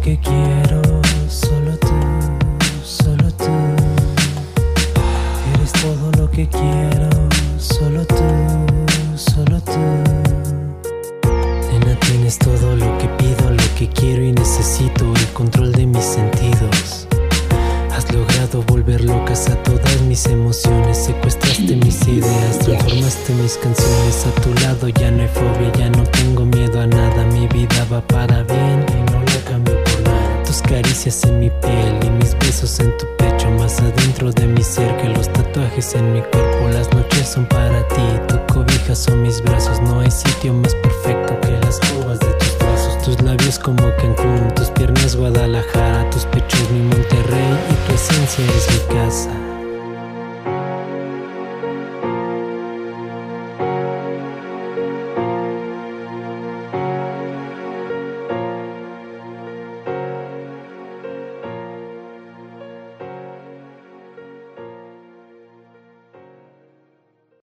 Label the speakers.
Speaker 1: quiero, solo tú, solo tú. Eres todo lo que quiero, solo tú, solo tú. Nena, tienes todo lo que pido, lo que quiero y necesito, el control de mis sentidos. Has logrado volver locas a todas mis emociones, secuestraste mis ideas, transformaste mis canciones. A tu lado ya no hay fobia, ya no tengo miedo caricias en mi piel y mis besos en tu pecho, más adentro de mi ser que los tatuajes en mi cuerpo. Las noches son para ti, tu cobija son mis brazos, no hay sitio más perfecto que las curvas de tus brazos. Tus labios como Cancún, tus piernas Guadalajara, tus pechos mi Monterrey y tu esencia es mi casa.